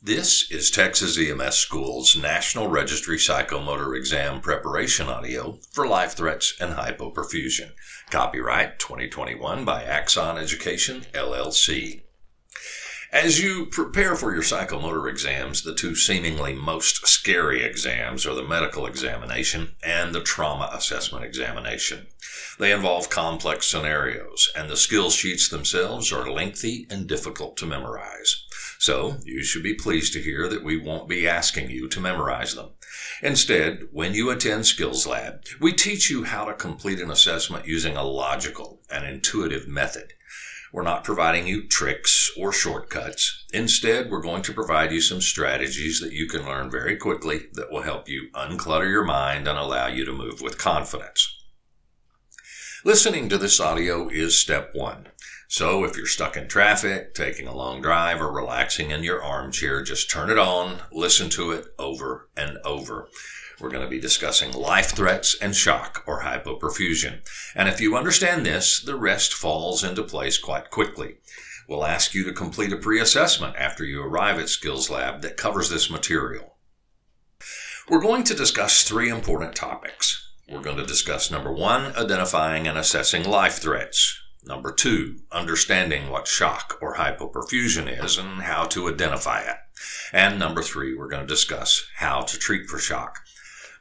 This is Texas EMS School's National Registry Psychomotor Exam Preparation Audio for Life Threats and Hypoperfusion. Copyright 2021 by Axon Education, LLC. As you prepare for your psychomotor exams, the two seemingly most scary exams are the medical examination and the trauma assessment examination. They involve complex scenarios, and the skill sheets themselves are lengthy and difficult to memorize. So you should be pleased to hear that we won't be asking you to memorize them. Instead, when you attend Skills Lab, we teach you how to complete an assessment using a logical and intuitive method. We're not providing you tricks or shortcuts. Instead, we're going to provide you some strategies that you can learn very quickly that will help you unclutter your mind and allow you to move with confidence. Listening to this audio is step one. So if you're stuck in traffic, taking a long drive, or relaxing in your armchair, just turn it on, listen to it over and over. We're going to be discussing life threats and shock or hypoperfusion. And if you understand this, the rest falls into place quite quickly. We'll ask you to complete a pre-assessment after you arrive at Skills Lab that covers this material. We're going to discuss three important topics. We're going to discuss number one, identifying and assessing life threats. Number two, understanding what shock or hypoperfusion is and how to identify it. And number three, we're going to discuss how to treat for shock.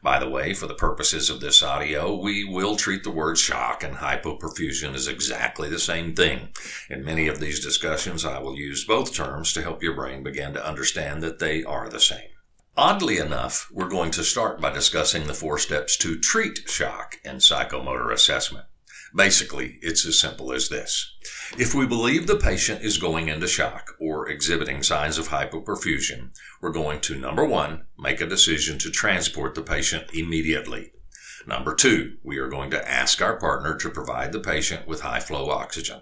By the way, for the purposes of this audio, we will treat the word shock and hypoperfusion as exactly the same thing. In many of these discussions, I will use both terms to help your brain begin to understand that they are the same. Oddly enough, we're going to start by discussing the four steps to treat shock in psychomotor assessment. Basically, it's as simple as this. If we believe the patient is going into shock or exhibiting signs of hypoperfusion, we're going to number one, make a decision to transport the patient immediately. Number two, we are going to ask our partner to provide the patient with high flow oxygen.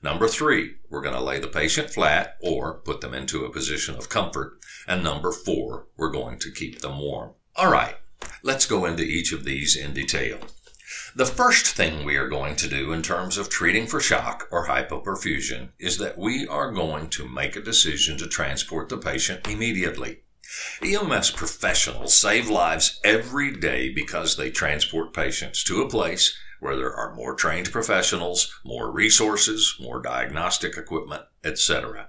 Number three, we're going to lay the patient flat or put them into a position of comfort. And number four, we're going to keep them warm. All right, let's go into each of these in detail. The first thing we are going to do in terms of treating for shock or hypoperfusion is that we are going to make a decision to transport the patient immediately. EMS professionals save lives every day because they transport patients to a place where there are more trained professionals, more resources, more diagnostic equipment, etc.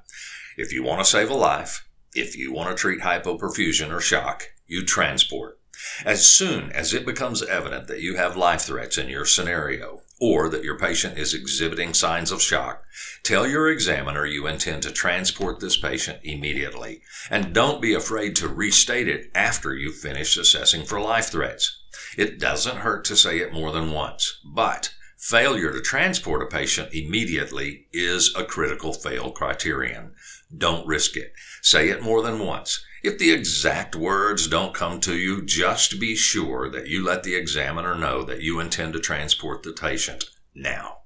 If you want to save a life, if you want to treat hypoperfusion or shock, you transport. As soon as it becomes evident that you have life threats in your scenario, or that your patient is exhibiting signs of shock, tell your examiner you intend to transport this patient immediately. And don't be afraid to restate it after you've finished assessing for life threats. It doesn't hurt to say it more than once, but failure to transport a patient immediately is a critical fail criterion. Don't risk it. Say it more than once. If the exact words don't come to you, just be sure that you let the examiner know that you intend to transport the patient now.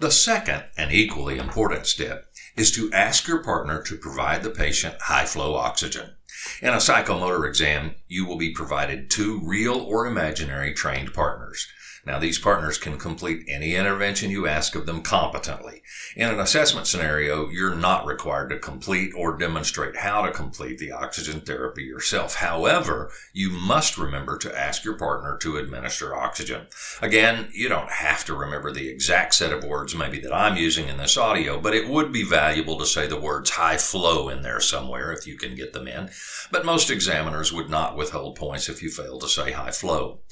The second and equally important step is to ask your partner to provide the patient high flow oxygen. In a psychomotor exam, you will be provided two real or imaginary trained partners. Now, these partners can complete any intervention you ask of them competently. In an assessment scenario, you're not required to complete or demonstrate how to complete the oxygen therapy yourself. However, you must remember to ask your partner to administer oxygen. Again, you don't have to remember the exact set of words maybe that I'm using in this audio, but it would be valuable to say the words high flow in there somewhere if you can get them in. But most examiners would not withhold points if you fail to say high flow.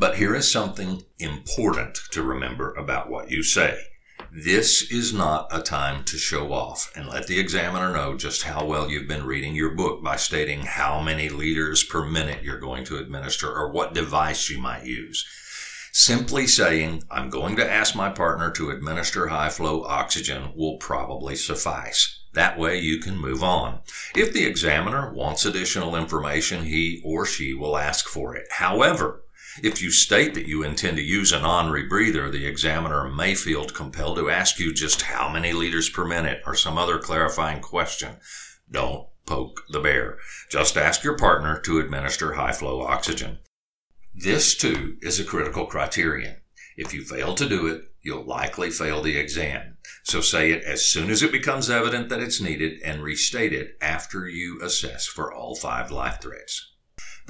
But here is something important to remember about what you say. This is not a time to show off and let the examiner know just how well you've been reading your book by stating how many liters per minute you're going to administer or what device you might use. Simply saying, I'm going to ask my partner to administer high flow oxygen will probably suffice. That way you can move on. If the examiner wants additional information, he or she will ask for it. However, if you state that you intend to use an non-rebreather, the examiner may feel compelled to ask you just how many liters per minute or some other clarifying question. Don't poke the bear. Just ask your partner to administer high flow oxygen. This too is a critical criterion. If you fail to do it, you'll likely fail the exam. So say it as soon as it becomes evident that it's needed and restate it after you assess for all five life threats.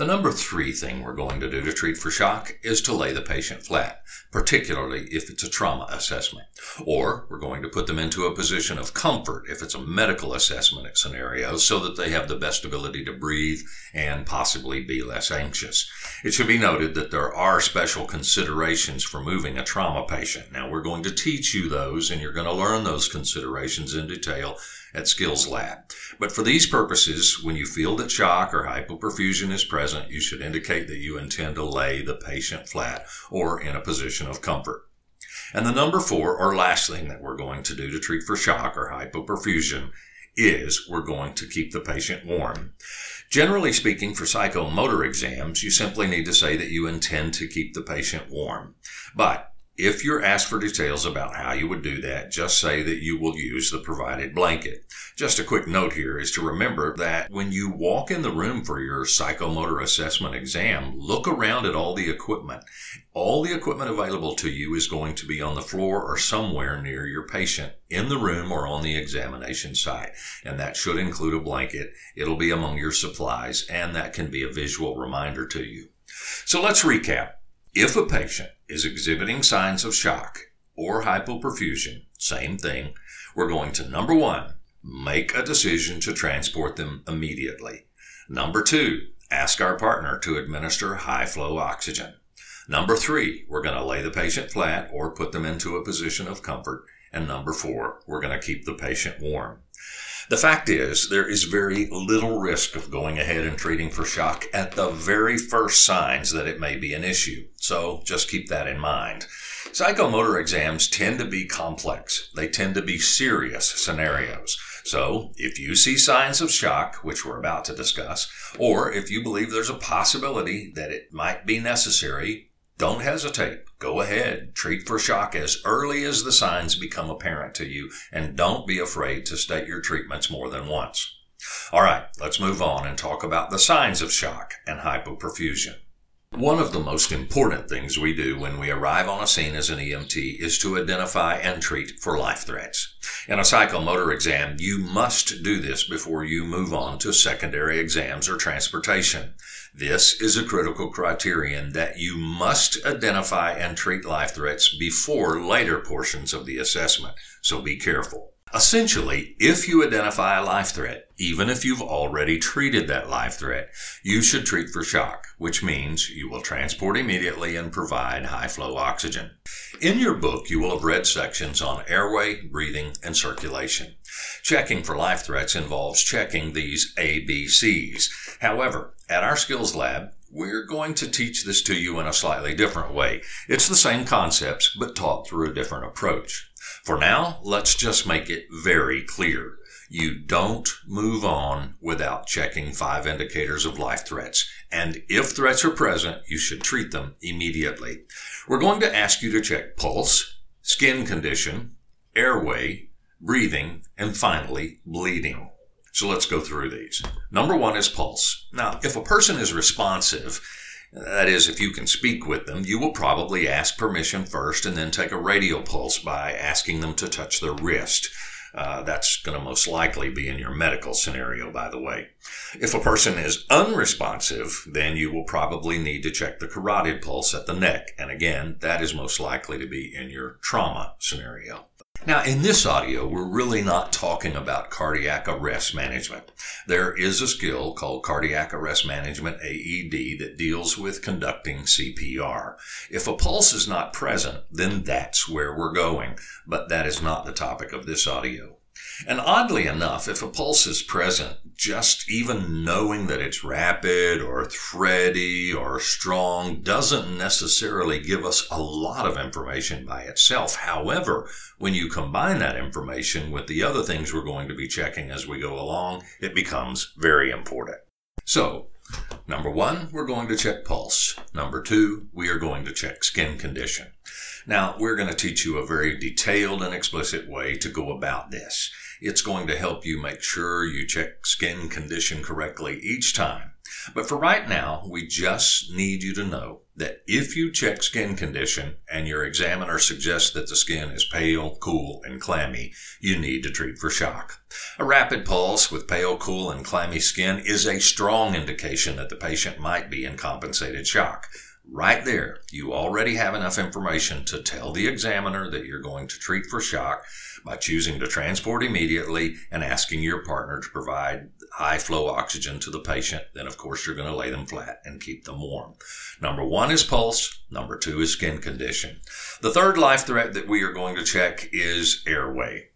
The number three thing we're going to do to treat for shock is to lay the patient flat, particularly if it's a trauma assessment. Or we're going to put them into a position of comfort if it's a medical assessment scenario so that they have the best ability to breathe and possibly be less anxious. It should be noted that there are special considerations for moving a trauma patient. Now we're going to teach you those and you're going to learn those considerations in detail at Skills Lab. But for these purposes, when you feel that shock or hypoperfusion is present, you should indicate that you intend to lay the patient flat or in a position of comfort. And the number four or last thing that we're going to do to treat for shock or hypoperfusion is we're going to keep the patient warm. Generally speaking, for psychomotor exams, you simply need to say that you intend to keep the patient warm. But if you're asked for details about how you would do that, just say that you will use the provided blanket. Just a quick note here is to remember that when you walk in the room for your psychomotor assessment exam, look around at all the equipment. All the equipment available to you is going to be on the floor or somewhere near your patient in the room or on the examination site. And that should include a blanket. It'll be among your supplies and that can be a visual reminder to you. So let's recap. If a patient is exhibiting signs of shock or hypoperfusion, same thing, we're going to number one, make a decision to transport them immediately. Number two, ask our partner to administer high flow oxygen. Number three, we're going to lay the patient flat or put them into a position of comfort. And number four, we're going to keep the patient warm. The fact is, there is very little risk of going ahead and treating for shock at the very first signs that it may be an issue. So just keep that in mind. Psychomotor exams tend to be complex. They tend to be serious scenarios. So if you see signs of shock, which we're about to discuss, or if you believe there's a possibility that it might be necessary, don't hesitate. Go ahead. Treat for shock as early as the signs become apparent to you, and don't be afraid to state your treatments more than once. All right, let's move on and talk about the signs of shock and hypoperfusion. One of the most important things we do when we arrive on a scene as an EMT is to identify and treat for life threats. In a psychomotor exam, you must do this before you move on to secondary exams or transportation. This is a critical criterion that you must identify and treat life threats before later portions of the assessment, so be careful. Essentially, if you identify a life threat, even if you've already treated that life threat, you should treat for shock, which means you will transport immediately and provide high flow oxygen. In your book, you will have read sections on airway, breathing, and circulation. Checking for life threats involves checking these ABCs. However, at our skills lab, we're going to teach this to you in a slightly different way. It's the same concepts, but taught through a different approach. For now, let's just make it very clear. You don't move on without checking five indicators of life threats. And if threats are present, you should treat them immediately. We're going to ask you to check pulse, skin condition, airway, breathing, and finally, bleeding. So let's go through these. Number one is pulse. Now, if a person is responsive, that is, if you can speak with them, you will probably ask permission first and then take a radial pulse by asking them to touch their wrist. Uh, that's going to most likely be in your medical scenario, by the way. If a person is unresponsive, then you will probably need to check the carotid pulse at the neck. And again, that is most likely to be in your trauma scenario. Now, in this audio, we're really not talking about cardiac arrest management. There is a skill called cardiac arrest management AED that deals with conducting CPR. If a pulse is not present, then that's where we're going, but that is not the topic of this audio. And oddly enough, if a pulse is present, just even knowing that it's rapid or thready or strong doesn't necessarily give us a lot of information by itself. However, when you combine that information with the other things we're going to be checking as we go along, it becomes very important. So, number one, we're going to check pulse. Number two, we are going to check skin condition. Now, we're going to teach you a very detailed and explicit way to go about this. It's going to help you make sure you check skin condition correctly each time. But for right now, we just need you to know that if you check skin condition and your examiner suggests that the skin is pale, cool, and clammy, you need to treat for shock. A rapid pulse with pale, cool, and clammy skin is a strong indication that the patient might be in compensated shock. Right there, you already have enough information to tell the examiner that you're going to treat for shock by choosing to transport immediately and asking your partner to provide high flow oxygen to the patient. Then, of course, you're going to lay them flat and keep them warm. Number one is pulse. Number two is skin condition. The third life threat that we are going to check is airway.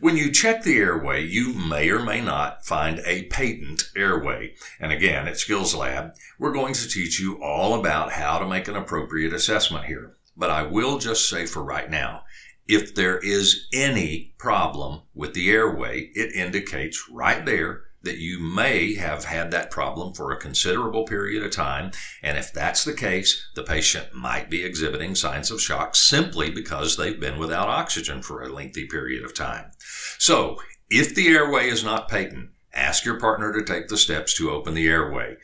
When you check the airway, you may or may not find a patent airway. And again, at Skills Lab, we're going to teach you all about how to make an appropriate assessment here. But I will just say for right now, if there is any problem with the airway, it indicates right there that you may have had that problem for a considerable period of time. And if that's the case, the patient might be exhibiting signs of shock simply because they've been without oxygen for a lengthy period of time. So if the airway is not patent, ask your partner to take the steps to open the airway.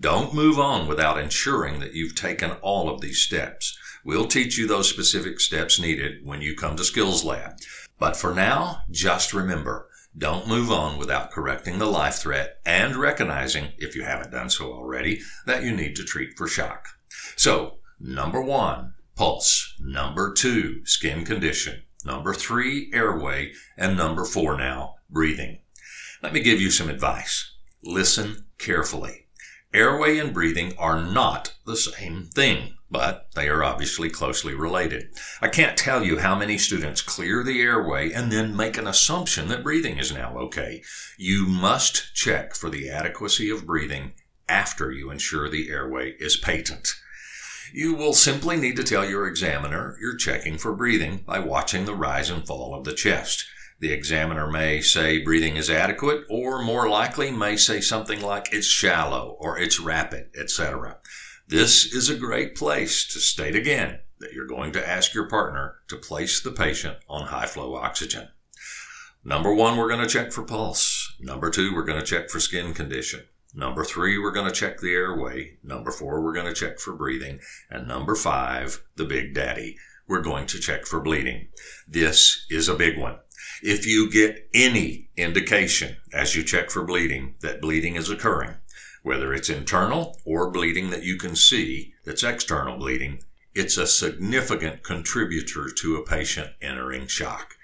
Don't move on without ensuring that you've taken all of these steps. We'll teach you those specific steps needed when you come to Skills Lab. But for now, just remember, don't move on without correcting the life threat and recognizing, if you haven't done so already, that you need to treat for shock. So, number one, pulse. Number two, skin condition. Number three, airway. And number four now, breathing. Let me give you some advice. Listen carefully. Airway and breathing are not the same thing but they are obviously closely related. I can't tell you how many students clear the airway and then make an assumption that breathing is now okay. You must check for the adequacy of breathing after you ensure the airway is patent. You will simply need to tell your examiner you're checking for breathing by watching the rise and fall of the chest. The examiner may say breathing is adequate, or more likely may say something like it's shallow or it's rapid, etc. This is a great place to state again that you're going to ask your partner to place the patient on high flow oxygen. Number one, we're going to check for pulse. Number two, we're going to check for skin condition. Number three, we're going to check the airway. Number four, we're going to check for breathing. And number five, the big daddy, we're going to check for bleeding. This is a big one. If you get any indication as you check for bleeding that bleeding is occurring, whether it's internal or bleeding that you can see that's external bleeding, it's a significant contributor to a patient entering shock.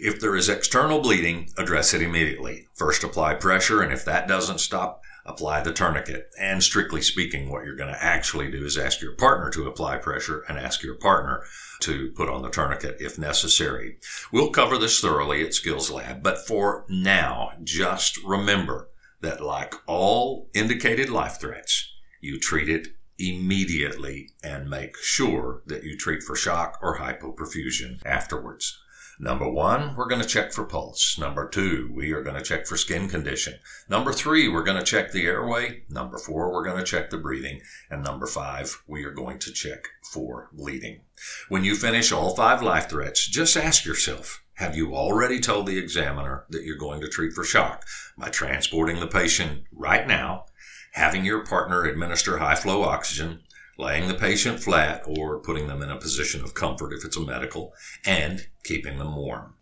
If there is external bleeding, address it immediately. First apply pressure, and if that doesn't stop, apply the tourniquet. And strictly speaking, what you're going to actually do is ask your partner to apply pressure and ask your partner to put on the tourniquet if necessary. We'll cover this thoroughly at Skills Lab, but for now, just remember that, like all indicated life threats, you treat it immediately and make sure that you treat for shock or hypoperfusion afterwards. Number one, we're going to check for pulse. Number two, we are going to check for skin condition. Number three, we're going to check the airway. Number four, we're going to check the breathing. And number five, we are going to check for bleeding. When you finish all five life threats, just ask yourself, have you already told the examiner that you're going to treat for shock by transporting the patient right now, having your partner administer high flow oxygen, laying the patient flat or putting them in a position of comfort if it's a medical, and keeping them warm?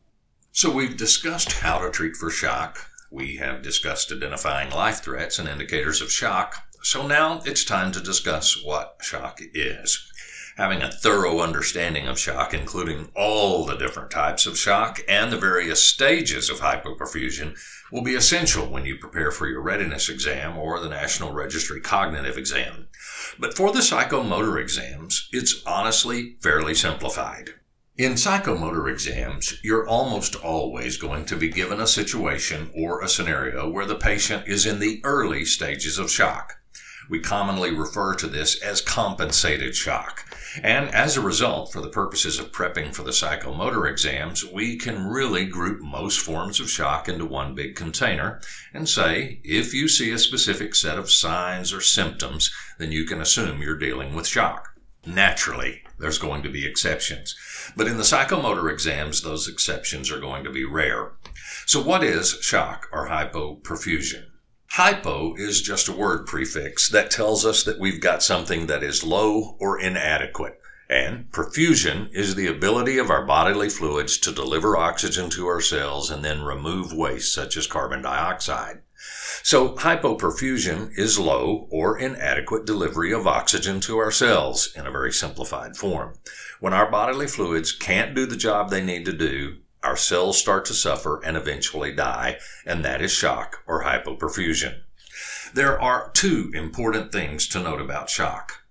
So we've discussed how to treat for shock. We have discussed identifying life threats and indicators of shock. So now it's time to discuss what shock is. Having a thorough understanding of shock, including all the different types of shock and the various stages of hypoperfusion, will be essential when you prepare for your readiness exam or the National Registry Cognitive Exam. But for the psychomotor exams, it's honestly fairly simplified. In psychomotor exams, you're almost always going to be given a situation or a scenario where the patient is in the early stages of shock. We commonly refer to this as compensated shock. And as a result, for the purposes of prepping for the psychomotor exams, we can really group most forms of shock into one big container and say, if you see a specific set of signs or symptoms, then you can assume you're dealing with shock. Naturally, there's going to be exceptions. But in the psychomotor exams, those exceptions are going to be rare. So what is shock or hypoperfusion? Hypo is just a word prefix that tells us that we've got something that is low or inadequate. And perfusion is the ability of our bodily fluids to deliver oxygen to our cells and then remove waste such as carbon dioxide. So hypoperfusion is low or inadequate delivery of oxygen to our cells in a very simplified form. When our bodily fluids can't do the job they need to do, our cells start to suffer and eventually die, and that is shock or hypoperfusion. There are two important things to note about shock.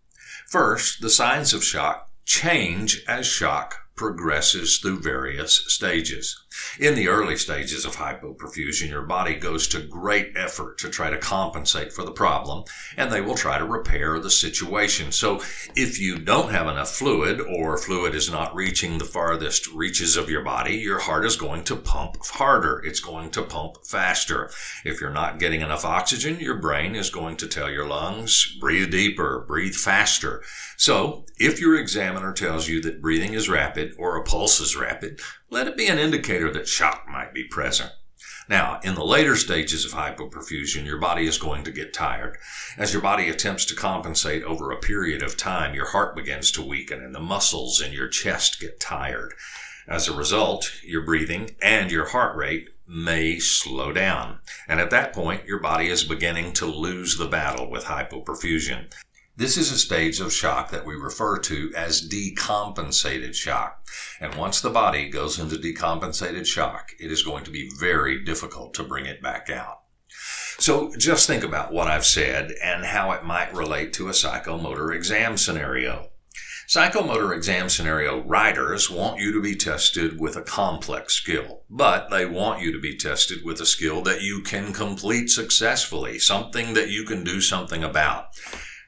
First, the signs of shock change as shock progresses through various stages. In the early stages of hypoperfusion, your body goes to great effort to try to compensate for the problem, and they will try to repair the situation. So if you don't have enough fluid or fluid is not reaching the farthest reaches of your body, your heart is going to pump harder. It's going to pump faster. If you're not getting enough oxygen, your brain is going to tell your lungs, breathe deeper, breathe faster. So if your examiner tells you that breathing is rapid or a pulse is rapid, let it be an indicator that shock might be present. Now, in the later stages of hypoperfusion, your body is going to get tired. As your body attempts to compensate over a period of time, your heart begins to weaken and the muscles in your chest get tired. As a result, your breathing and your heart rate may slow down. And at that point, your body is beginning to lose the battle with hypoperfusion. This is a stage of shock that we refer to as decompensated shock. And once the body goes into decompensated shock, it is going to be very difficult to bring it back out. So just think about what I've said and how it might relate to a psychomotor exam scenario. Psychomotor exam scenario writers want you to be tested with a complex skill, but they want you to be tested with a skill that you can complete successfully, something that you can do something about.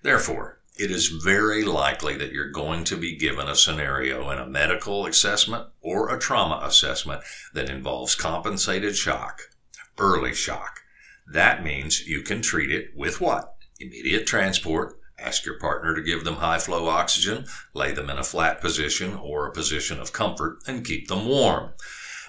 Therefore, it is very likely that you're going to be given a scenario in a medical assessment or a trauma assessment that involves compensated shock, early shock. That means you can treat it with what? Immediate transport, ask your partner to give them high flow oxygen, lay them in a flat position or a position of comfort, and keep them warm.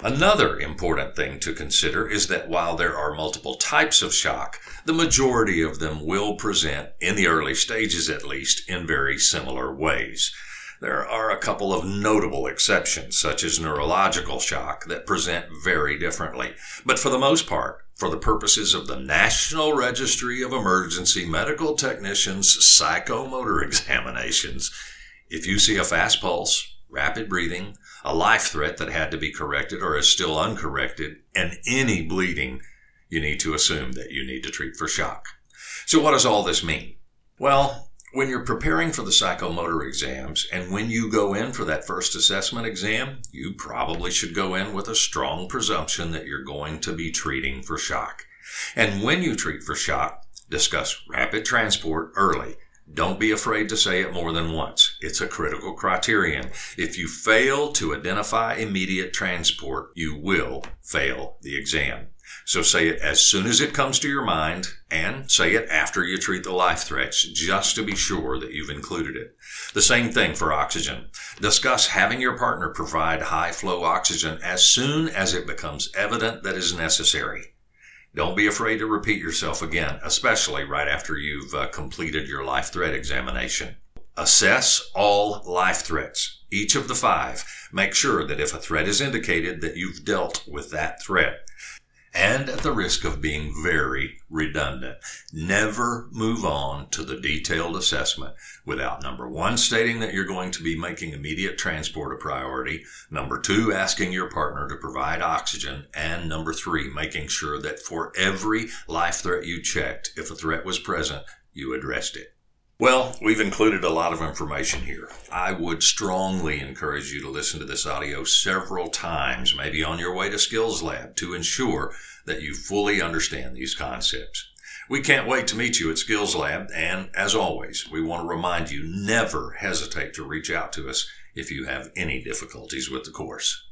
Another important thing to consider is that while there are multiple types of shock, the majority of them will present, in the early stages at least, in very similar ways. There are a couple of notable exceptions, such as neurological shock, that present very differently. But for the most part, for the purposes of the National Registry of Emergency Medical Technicians psychomotor examinations, if you see a fast pulse, rapid breathing, a life threat that had to be corrected or is still uncorrected, and any bleeding, you need to assume that you need to treat for shock. So what does all this mean? Well, when you're preparing for the psychomotor exams and when you go in for that first assessment exam, you probably should go in with a strong presumption that you're going to be treating for shock. And when you treat for shock, discuss rapid transport early don't be afraid to say it more than once. It's a critical criterion. If you fail to identify immediate transport, you will fail the exam. So say it as soon as it comes to your mind and say it after you treat the life threats just to be sure that you've included it. The same thing for oxygen. Discuss having your partner provide high flow oxygen as soon as it becomes evident that is necessary. Don't be afraid to repeat yourself again, especially right after you've uh, completed your life threat examination. Assess all life threats, each of the five. Make sure that if a threat is indicated that you've dealt with that threat and at the risk of being very redundant, never move on to the detailed assessment without number one, stating that you're going to be making immediate transport a priority, number two, asking your partner to provide oxygen, and number three, making sure that for every life threat you checked, if a threat was present, you addressed it. Well, we've included a lot of information here. I would strongly encourage you to listen to this audio several times, maybe on your way to Skills Lab, to ensure that you fully understand these concepts. We can't wait to meet you at Skills Lab, and as always, we want to remind you never hesitate to reach out to us if you have any difficulties with the course.